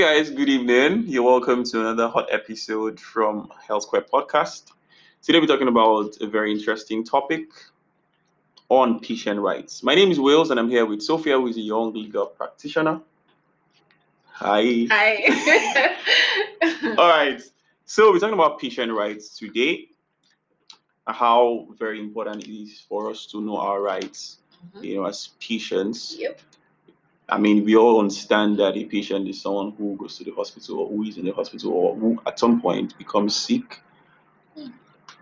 guys, good evening. You're welcome to another hot episode from Health Square Podcast. Today we're talking about a very interesting topic on patient rights. My name is Wales and I'm here with Sophia, who is a young legal practitioner. Hi. Hi. All right. So we're talking about patient rights today. How very important it is for us to know our rights, Mhm. you know, as patients. Yep. I mean, we all understand that a patient is someone who goes to the hospital or who is in the hospital or who at some point becomes sick. Hmm.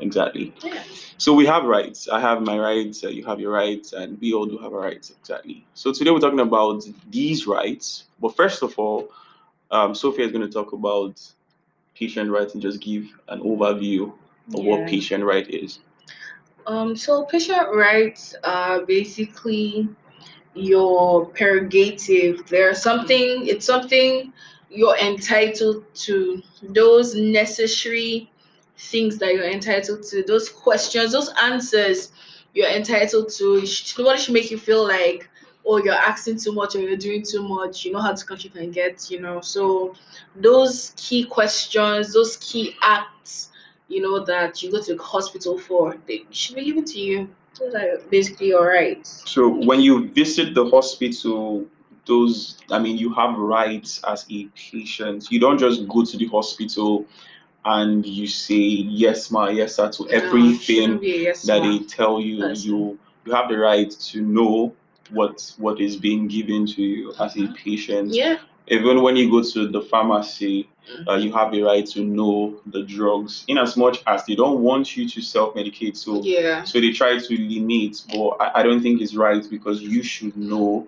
Exactly. Yeah. So we have rights. I have my rights, uh, you have your rights, and we all do have our rights. Exactly. So today we're talking about these rights. But first of all, um, Sophia is going to talk about patient rights and just give an overview of what patient right is. Um, so patient rights are basically your prerogative. There's something, it's something you're entitled to, those necessary things that you're entitled to, those questions, those answers you're entitled to. Nobody should make you feel like, oh, you're asking too much or you're doing too much. You know how this country can get, you know. So those key questions, those key acts, you know, that you go to the hospital for, they should be given to you. Those are basically your rights. So when you visit the hospital, those I mean you have rights as a patient. You don't just go to the hospital and you say yes ma, yes sir to ah, everything shouldn't be a yes, that they tell you. That's- You you have the right to know what what is being given to you as a patient. Yeah. Even when you go to the pharmacy, uh, you have the right to know the drugs, in as much as they don't want you to self-medicate. So yeah. so they try to limit, but I, I don't think it's right because you should know.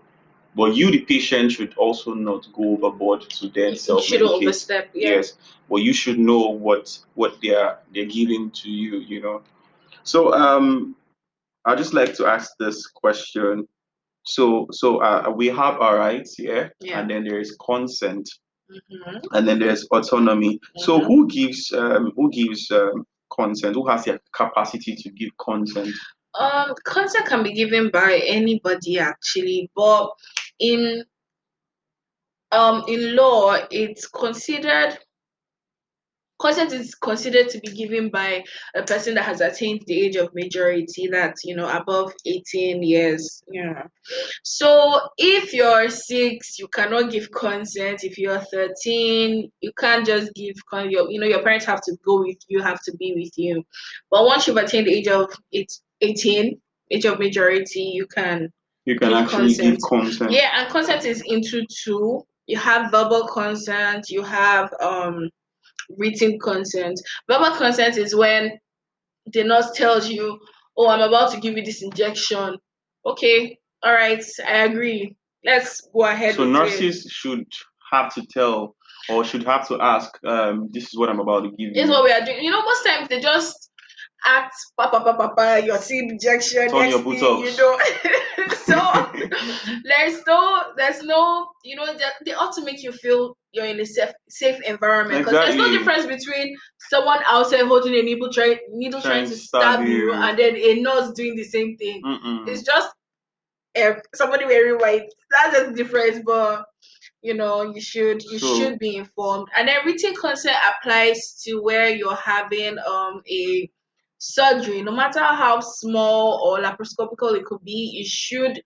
But you, the patient, should also not go overboard to then self medicate. overstep. Yeah. Yes, but you should know what what they're they're giving to you. You know. So um, I just like to ask this question. So so uh, we have our rights, yeah, Yeah. and then there is consent, Mhm. and then there's autonomy. So Mhm. who gives um who gives um consent? Who has the capacity to give consent? Um, consent can be given by anybody actually, but in um in law, it's considered consent is considered to be given by a person that has attained the age of majority, that's you know above 18 years. yeah. So if you're six, you cannot give consent. If you're 13, you can't just give con your you know your parents have to go with you, have to be with you. But once you've attained the age of eight, 18, age of majority, you can You can Give actually give consent. consent. yeah, and consent is into two. You have verbal consent, you have um written consent. Verbal consent is when the nurse tells you, Oh, I'm about to give you this injection. Okay, all right, I agree. Let's go ahead So nurses should have to tell or should have to ask, um, this is what I'm about to give you. This is what we are doing. You know, most times they just act papa papa papa, your seed injection, Turn your thing, you know. so there's no there's no you know they, they ought to make you feel you're in a safe safe environment because there's no difference between someone outside holding a needle trying needle trying, to stab, you, you. and then a nurse doing the same thing Mm-mm. it's just uh, somebody wearing white that's just the difference but you know you should you So- should be informed and then written consent applies to where you're having um a surgery no matter how small or laparoscopical it could be you should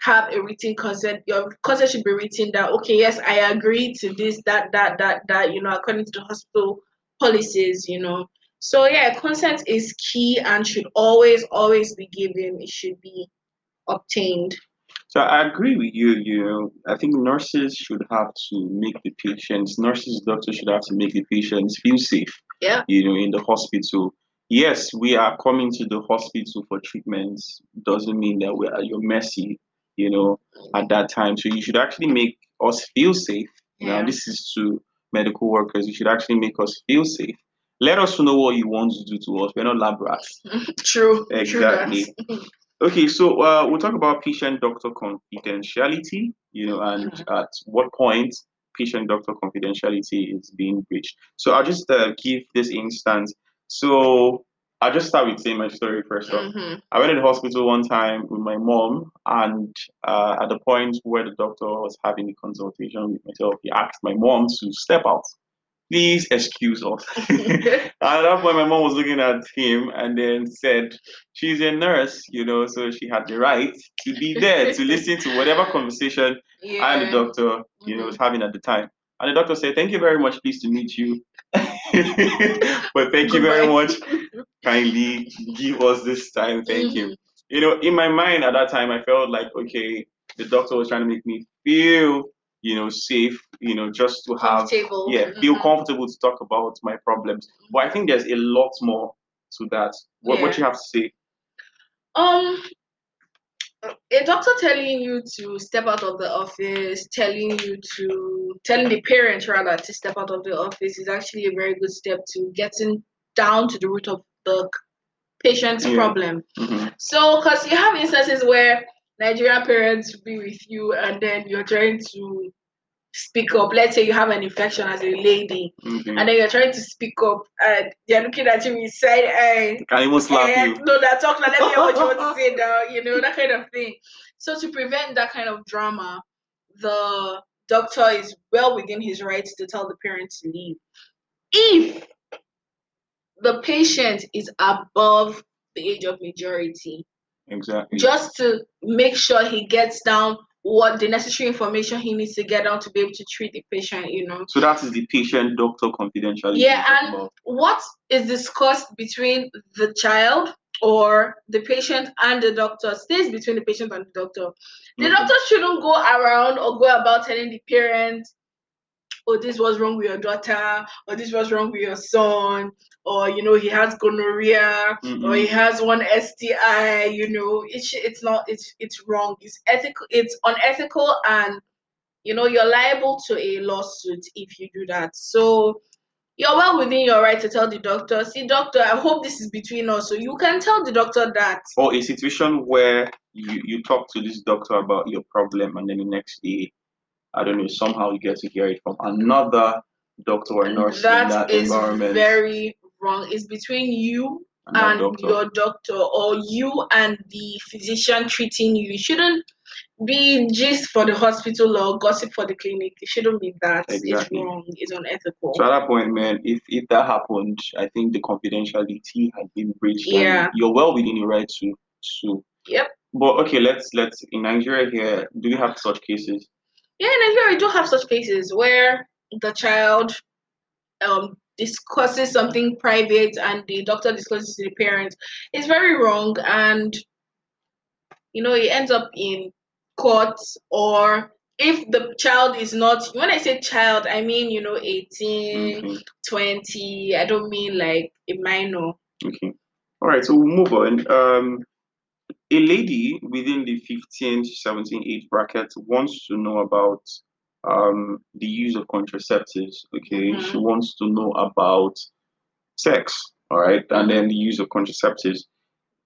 have a written consent your consent should be written that okay yes i agree to this that that that that you know according to the hospital policies you know so yeah consent is key and should always always be given it should be obtained So I agree with you. You know, I think nurses should have to make the patients, nurses, doctors should have to make the patients feel safe. Yeah. You know, in the hospital. Yes, we are coming to the hospital for treatments. Doesn't mean that we are at your mercy. You know, at that time. So you should actually make us feel safe. Now, this is to medical workers. You should actually make us feel safe. Let us know what you want to do to us. We're not lab rats. true Exactly. true. Okay, so uh, we'll talk about patient-doctor confidentiality, you know, and at what point patient-doctor confidentiality is being breached. So I'll just uh, give this instance. So I'll just start with saying my story first off. Mhm. I went to the hospital one time with my mom, and uh, at the point where the doctor was having the consultation with myself, he asked my mom to step out. Please excuse us. at that point, my mom was looking at him and then said, She's a nurse, you know, so she had the right to be there to listen to whatever conversation I and the doctor, you know, was having at the time. And the doctor said, Thank you very much, pleased to meet you. but thank you very much. Kindly give us this time. Thank you. Mhm. You know, in my mind at that time, I felt like, okay, the doctor was trying to make me feel, you know, safe, you know, just to have, yeah, feel Mhm. comfortable to talk about my problems. But I think there's a lot more to that. What, what you have to say? Um, a doctor telling you to step out of the office, telling you to, telling the parent rather to step out of the office is actually a very good step to getting down to the root of the patient's Yeah. problem. Mhm. So, because you have instances where Nigerian parents will be with you and then you're trying to speak up. Let's say you have an infection as a lady Okay. and then you're trying to speak up and they're looking at you with side eye. Can even slap Eh, you. No, that talk now. Let me hear what you want to say now. You know that kind of thing. So to prevent that kind of drama, the doctor is well within his rights to tell the parent to leave. If the patient is above the age of majority, Exactly. just to make sure he gets down what the necessary information he needs to get down to be able to treat the patient. You know. So that is the patient doctor confidentiality. Yeah, and about. what is discussed between the child or the patient and the doctor stays between the patient and the doctor. The Mhm. doctor shouldn't go around or go about telling the parent, oh, this was wrong with your daughter, or this was wrong with your son, or you know, he has gonorrhea, or he Mhm. has one STI, you know, it's it's not it's it's wrong. It's ethical, it's unethical and you know you're liable to a lawsuit if you do that. So you're well within your right to tell the doctor, see, doctor, I hope this is between us. So you can tell the doctor that. Or a situation where you, you talk to this doctor about your problem and then the next day, I don't know, somehow you get to hear it from another doctor or nurse in That that is environment. very wrong. It's between you and and doctor. your doctor or you and the physician treating you. It shouldn't be just for the hospital or gossip for the clinic. It shouldn't be that. Exactly. It's wrong. It's unethical. So at that point, man, if, if that happened, I think the confidentiality had been breached. Yeah. You're well within your right to sue. Yep. But okay, let's let's in Nigeria here, do we have such cases? Yeah, in Nigeria, we do have such cases where the child um discusses something private and the doctor discusses to the parents. It's very wrong, and you know it ends up in court or if the child is not when i say child i mean you know 18 Okay. 20 i don't mean like a minor Okay. All right. So we'll move on. Um, a lady within the 15 to 17 age bracket wants to know about um the use of contraceptives. Okay. She Mhm. wants to know about sex. All right, and then the use of contraceptives.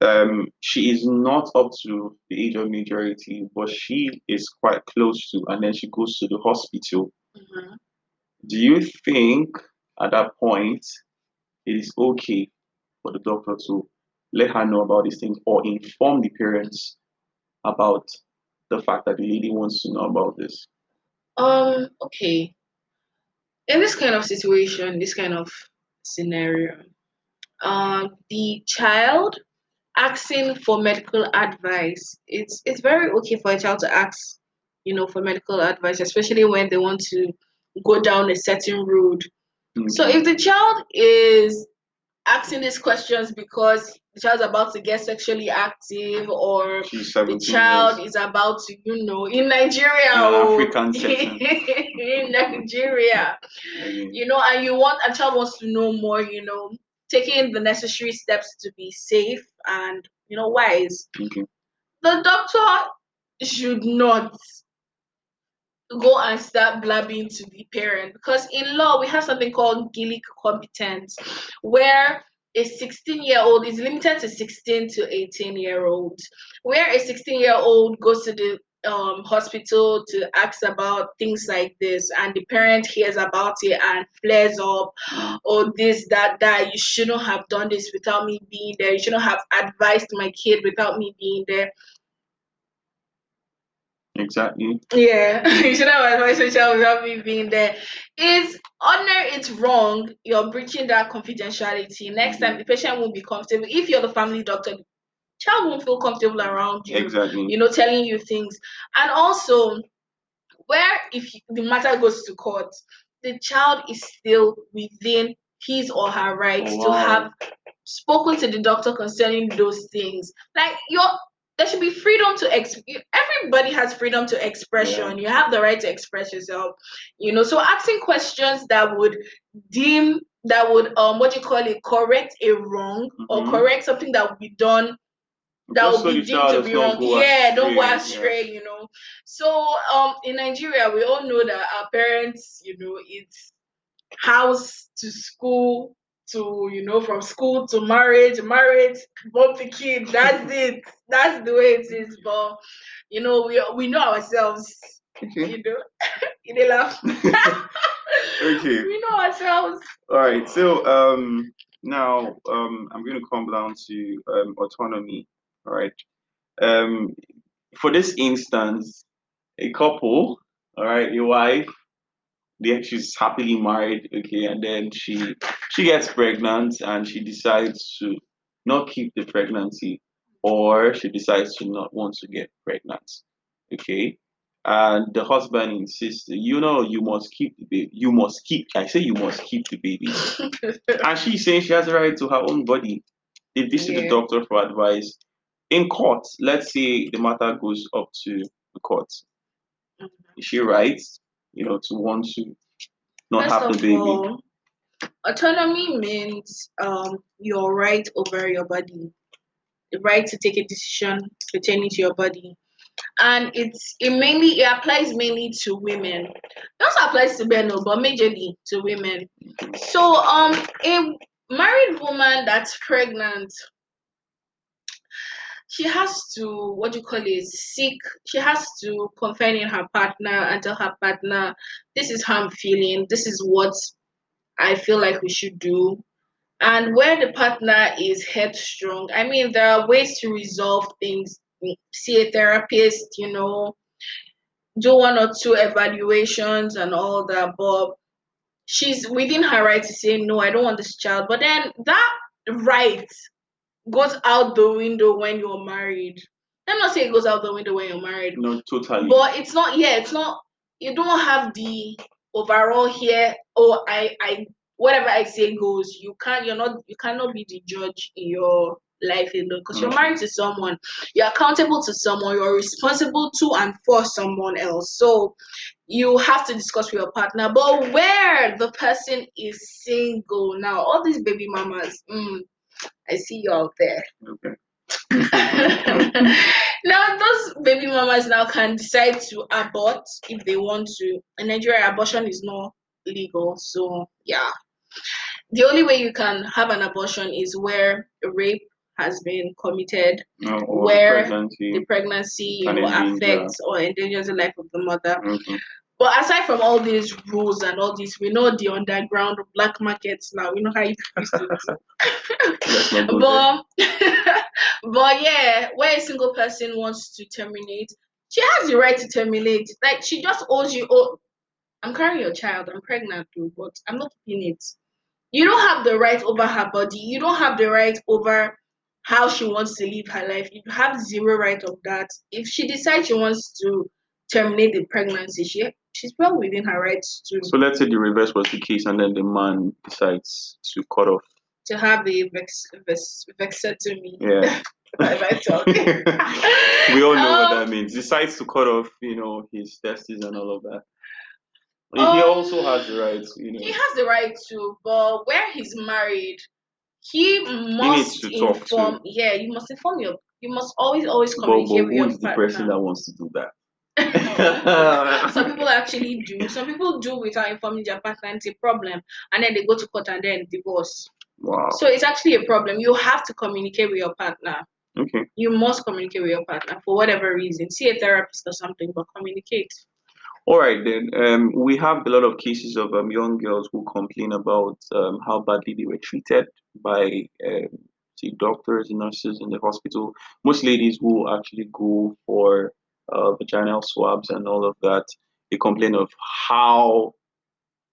Um, she is not up to the age of majority, but she is quite close to, and then she goes to the hospital. Mhm. Do you think at that point it is okay for the doctor to let her know about these things or inform the parents about the fact that the lady wants to know about this? um okay. In this kind of situation this kind of scenario um the child asking for medical advice it's it's very okay for a child to ask you know for medical advice especially when they want to go down a certain road. So if the child is asking these questions because the child's about to get sexually active or the child years. is about to, you know, in Nigeria, In oh, African in Nigeria, Okay. you know, and you want a child wants to know more, you know, taking the necessary steps to be safe and you know wise. Okay. The doctor should not go and start blabbing to the parent because in law we have something called Gillick competence where a 16 year old is limited to 16 to 18 year old where a 16 year old goes to the um hospital to ask about things like this and the parent hears about it and flares up or this that that you shouldn't have done this without me being there. You shouldn't have advised my kid without me being there Exactly. yeah you shouldn't have advised child without me being there it's honor it's wrong you're breaching that confidentiality next time the patient won't be comfortable if you're the family doctor the child won't feel comfortable around you Exactly. you know, telling you things. And also, where if the matter goes to court, the child is still within his or her rights Oh, to have spoken to the doctor concerning those things. Like you're there should be freedom to ex everybody has freedom to expression you have the right to express yourself you know so asking questions that would deem that would um what do you call it correct a wrong or Mhm. that something that would be done that Just so be deemed to be wrong. Yeah, don't go astray, astray, you know. So um in Nigeria we all know that our parents, you know, it's house to school to you know from school to marriage, marriage, born the kid. That's it. That's the way it is. But you know, we we know ourselves, Okay. you know. you dey laugh. okay. we know ourselves. All right. So um now um I'm going to come down to um autonomy. All right. Um for this instance, a couple, all right, your wife, they she's happily married, okay, and then she she gets pregnant and she decides to not keep the pregnancy or she decides to not want to get pregnant. Okay. And the husband insists, you know, you must keep the baby. You must keep. I say you must keep the baby. And she's saying she has a right to her own body. They visit the doctor for advice. In court, let's say the matter goes up to the court. Is she right, you know, to want to not First have the baby? all, autonomy means um your right over your body, the right to take a decision pertaining to your body, and it's it mainly it applies mainly to women. It also applies to men, no, but majorly to women. So um, a married woman that's pregnant. She has to what do you call it? Seek. She has to confide in her partner and tell her partner, "This is how I'm feeling. This is what I feel like we should do. And where the partner is headstrong, I mean, there are ways to resolve things. See a therapist, you know, do one or two evaluations and all that. But she's within her right to say, no, I don't want this child. But then that right goes out the window when you're married. I'm not saying it goes out the window when you're married, No, totally. but it's not yeah it's not you don't have the overall here oh i i whatever i say goes you can't you're not you cannot be the judge in your life alone because you're Mhm. married to someone you're accountable to someone you're responsible to and for someone else so you have to discuss with your partner but where the person is single now all these baby mamas mm, i see you out there okay. now those baby mamas now can decide to abort if they want to. In Nigeria, abortion is not legal, so yeah. The only way you can have an abortion is where rape has been committed, No, Where pregnancy. the pregnancy Can affects or endangers the life of the mother. Okay. But aside from all these rules and all this, we know the underground black markets now. We know how you used to do. Let's not go there. but but yeah, where a single person wants to terminate, she has the right to terminate. Like she just owes you. Oh, I'm carrying your child. I'm pregnant too, but I'm not keeping it. You don't have the right over her body. You don't have the right over how she wants to live her life. You have zero right of that. If she decides she wants to terminate the pregnancy, she she's well within her rights to So let's say the reverse was the case, and then the man decides to cut off. to have a vex, vex, vexectomy. Yeah. We all know what Um, that means. Decides to cut off, you know, his testes and all of that. he Um, also has the right, you know. He has the right to, but where he's married, he must talk inform. Yeah, you must inform your. You must always, always But, but communicate with who your is the partner. person that wants to do that? Some people actually do. Some people do without informing their partner. It's a problem, and then they go to court and then divorce. wow. So it's actually a problem. You have to communicate with your partner. Okay. You must communicate with your partner for whatever reason. See a therapist or something, but communicate. All right then. Um, we have a lot of cases of um, young girls who complain about um, how badly they were treated by um, doctors, nurses in the hospital. Most ladies who actually go for uh, vaginal swabs and all of that, they complain of how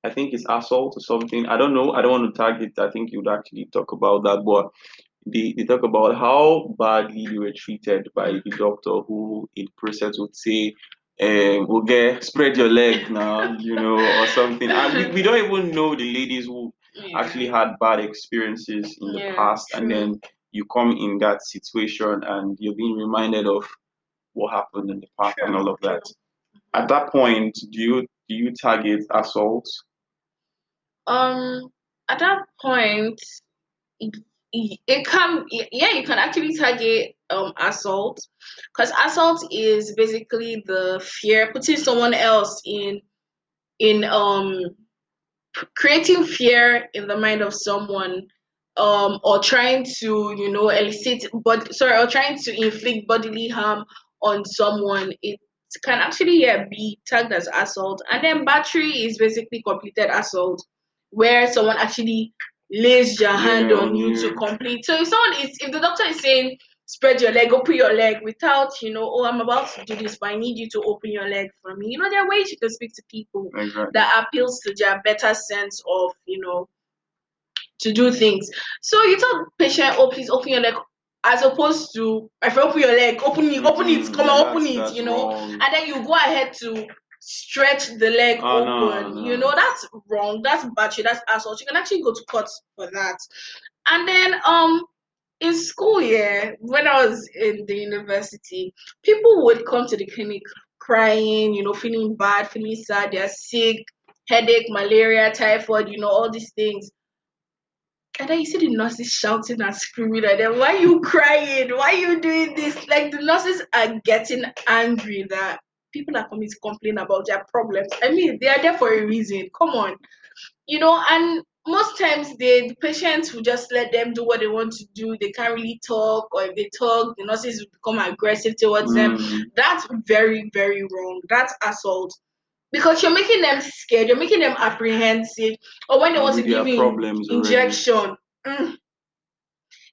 I think it's assault or something. I don't know. I don't want to tag it. I think you'd actually talk about that, but they, they talk about how badly you were treated by the doctor who in process would say, um, we'll get spread your leg now, you know, or something. And we, we don't even know the ladies who Yeah. actually had bad experiences in the Yeah, past and then you come in that situation and you're being reminded of what happened in the past and all of that. At that point, do you do you target assault? Um, at that point, it, it can yeah you can actually target um assault because assault is basically the fear putting someone else in in um creating fear in the mind of someone um or trying to you know elicit but sorry or trying to inflict bodily harm on someone it can actually yeah be tagged as assault and then battery is basically completed assault where someone actually lays their hand Yeah, on you to complete so if someone is if the doctor is saying spread your leg open your leg without you know oh i'm about to do this but i need you to open your leg for me you know there are ways you can speak to people Exactly. that appeals to their better sense of you know to do things. So you tell patient, oh please open your leg as opposed to if you open your leg, open it, open it, Mm-mm, come yeah, on, open it, you know, wrong. and then you go ahead to stretch the leg Oh no, open. You know, that's wrong. That's battery, that's assault. You can actually go to court for that. And then um in school, yeah, when I was in the university, people would come to the clinic crying, you know, feeling bad, feeling sad, they're sick, headache, malaria, typhoid, you know, all these things. And then you see the nurses shouting and screaming at them, why you crying? Why are you doing this? Like the nurses are getting angry that people are coming to complain about their problems. I mean, they are there for a reason. Come on. You know, and most times they, the patients will just let them do what they want to do. They can't really talk, or if they talk, the nurses will become aggressive towards them. Mm, That's very, very wrong. That's assault. Because you're making them scared, you're making them apprehensive, or when they want to give you injection, mm,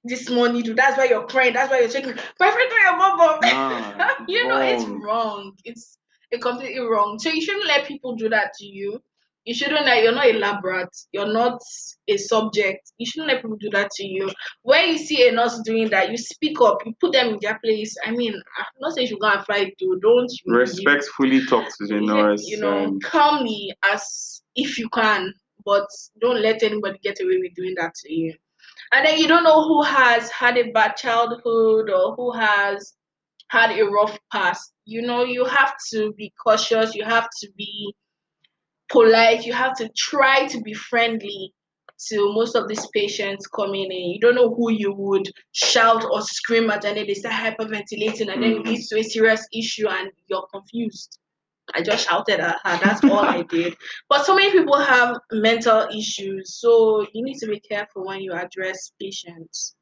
this needle. That's why you're crying. That's why you're shaking. My friend, your mom. You know, it's wrong. It's completely wrong. So you shouldn't let people do that to you. You shouldn't let. You're not a lab rat. You're not a subject. You shouldn't let people do that to you. When you see a nurse doing that, you speak up. You put them in their place. I mean, I'm not saying you go and fight. Though. Don't you? you Respectfully talk to the nurse. you know, and calmly as if you can, but don't let anybody get away with doing that to you. And then you don't know who has had a bad childhood or who has had a rough past. You know, you have to be cautious, you have to be polite, you have to try to be friendly to most of these patients coming in. You don't know who you would shout or scream at, and then they start hyperventilating, and then it Mm. leads to a serious issue, and you're confused. I just shouted at her. That's all I did. But so many people have mental issues, so you need to be careful when you address patients.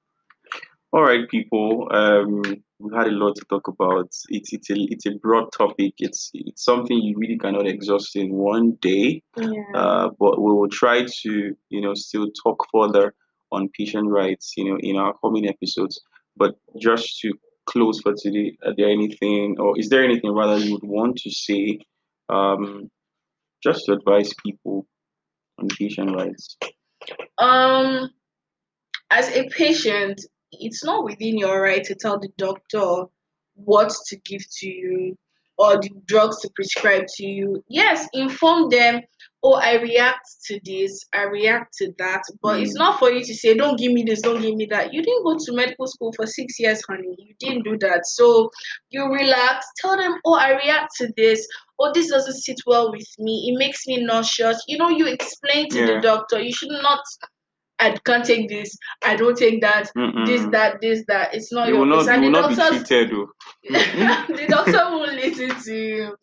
All right, people. Um, we had a lot to talk about. It's it's a it's a broad topic. It's it's something you really cannot exhaust in one day. Yeah. Uh, but we will try to you know still talk further on patient rights. You know in our coming episodes. But just to close for today, are there anything or is there anything rather you would want to say? Um, just to advise people on patient rights. Um, as a patient, it's not within your right to tell the doctor what to give to you or the drugs to prescribe to you. Yes, inform them, oh, I react to this, I react to that. But it's Mm. not for you to say, don't give me this, don't give me that. You didn't go to medical school for six years, honey. You didn't do that. So you relax, tell them, oh, I react to this. Oh, this doesn't sit well with me. It makes me nauseous. You know, you explain to Yeah. the doctor. You should not I can't take this. I don't take that. Mm-mm. This, that, this, that. It's not you your will not, you will the not doctors treated though. the doctor won't listen to you.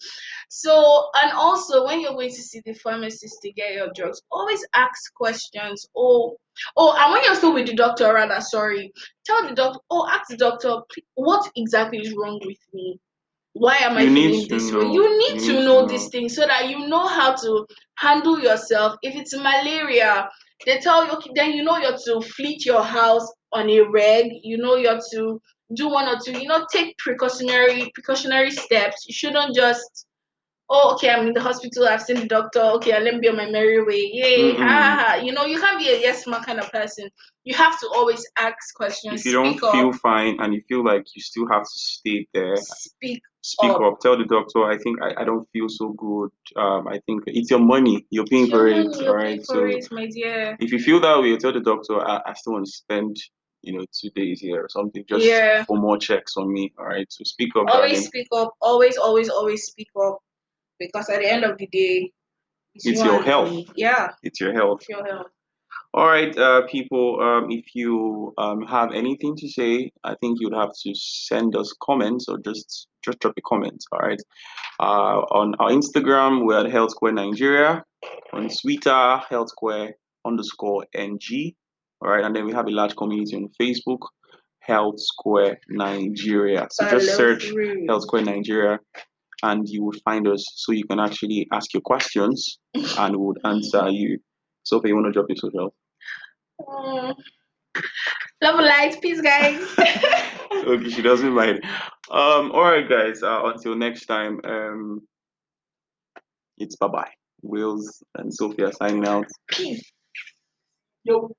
So, and also when you're going to see the pharmacist to get your drugs, always ask questions. Oh, oh, and when you're still with the doctor, rather, sorry, tell the doctor, oh, ask the doctor, what exactly is wrong with me? Why am I You feeling this way? You need You to need to know know. these things so that you know how to handle yourself. If it's malaria, they tell you, okay, then you know you're to fleet your house on a reg. You know you're to do one or two. You know, take precautionary precautionary steps. You shouldn't just, oh, okay, I'm in the hospital. I've seen the doctor. Okay, let me be on my merry way. Yay, mm-hmm. ha, ha. You know, you can't be a yes man kind of person. You have to always ask questions. If you don't feel up. fine and you feel like you still have to stay there, Speak speak up. up. Tell the doctor, I think I, I don't feel so good. Um, I think it's your money. You're paying Your for it, money, all you're right? So it, my dear. if you feel that way, tell the doctor, I, I still want to spend, you know, two days here or something, just Yeah. for more checks on me, all right? So speak up, Always darling. speak up. Always, always, always speak up. Because at the end of the day, It's you your and health. Yeah, It's your health. it's your health. All right, uh, people. Um, if you um, have anything to say, I think you'd have to send us comments or just just drop a comment. All right. Uh, on our Instagram, we're at Health Square Nigeria. On Twitter, Health Square underscore NG. All right, and then we have a large community on Facebook, Health Square Nigeria. So just search through. Health Square Nigeria, and you will find us. So you can actually ask your questions, and we would answer you. So if you want to drop your social? Mm. Love and light. Peace, guys. okay, she doesn't mind. Um, all right, guys. Uh, until next time. Um, it's bye bye. Wills and Sophia signing out. Peace. Yo.